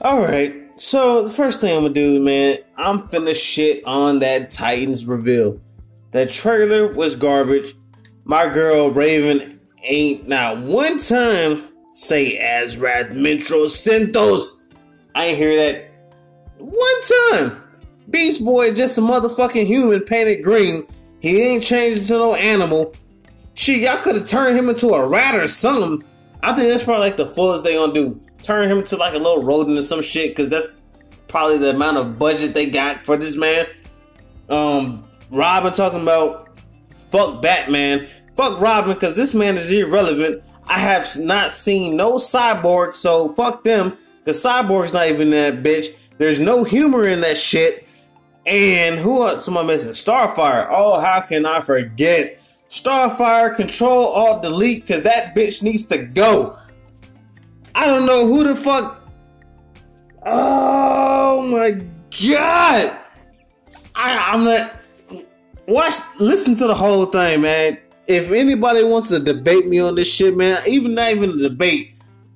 Alright, so the first thing I'm gonna do, man, I'm finna shit on that Titans reveal. That trailer was garbage. My girl Raven ain't not one time say Azarath Metrion Zinthos. I ain't hear that one time. Beast Boy just a motherfucking human painted green. He ain't changed into no animal. Shit, y'all could have turned him into a rat or something. I think that's probably like the fullest they gonna do. Turn him into like a little rodent or some shit, cause that's probably the amount of budget they got for this man. Um, Robin talking about fuck Batman, fuck Robin, cause this man is irrelevant. I have not seen no cyborg, so fuck them. Cause cyborg's not even that bitch. There's no humor in that shit. And who else am I missing? Starfire. Oh, how can I forget? Starfire, control, alt, delete, because that bitch needs to go. I don't know who the fuck. Oh my god! I, I'm not. Watch, listen to the whole thing, man. If anybody wants to debate me on this shit, man, even not even a debate,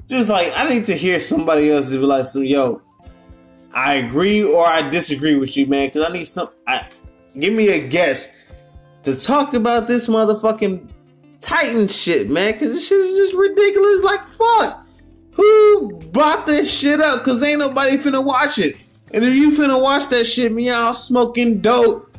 just like I need to hear somebody else to be like, "Some yo, I agree or I disagree with you, man," because I need some. I, give me a guess to talk about this motherfucking Titan shit, man, because this shit is just ridiculous. Like fuck, brought this shit up? Because ain't nobody finna watch it. And if you finna watch that shit, me y'all smoking dope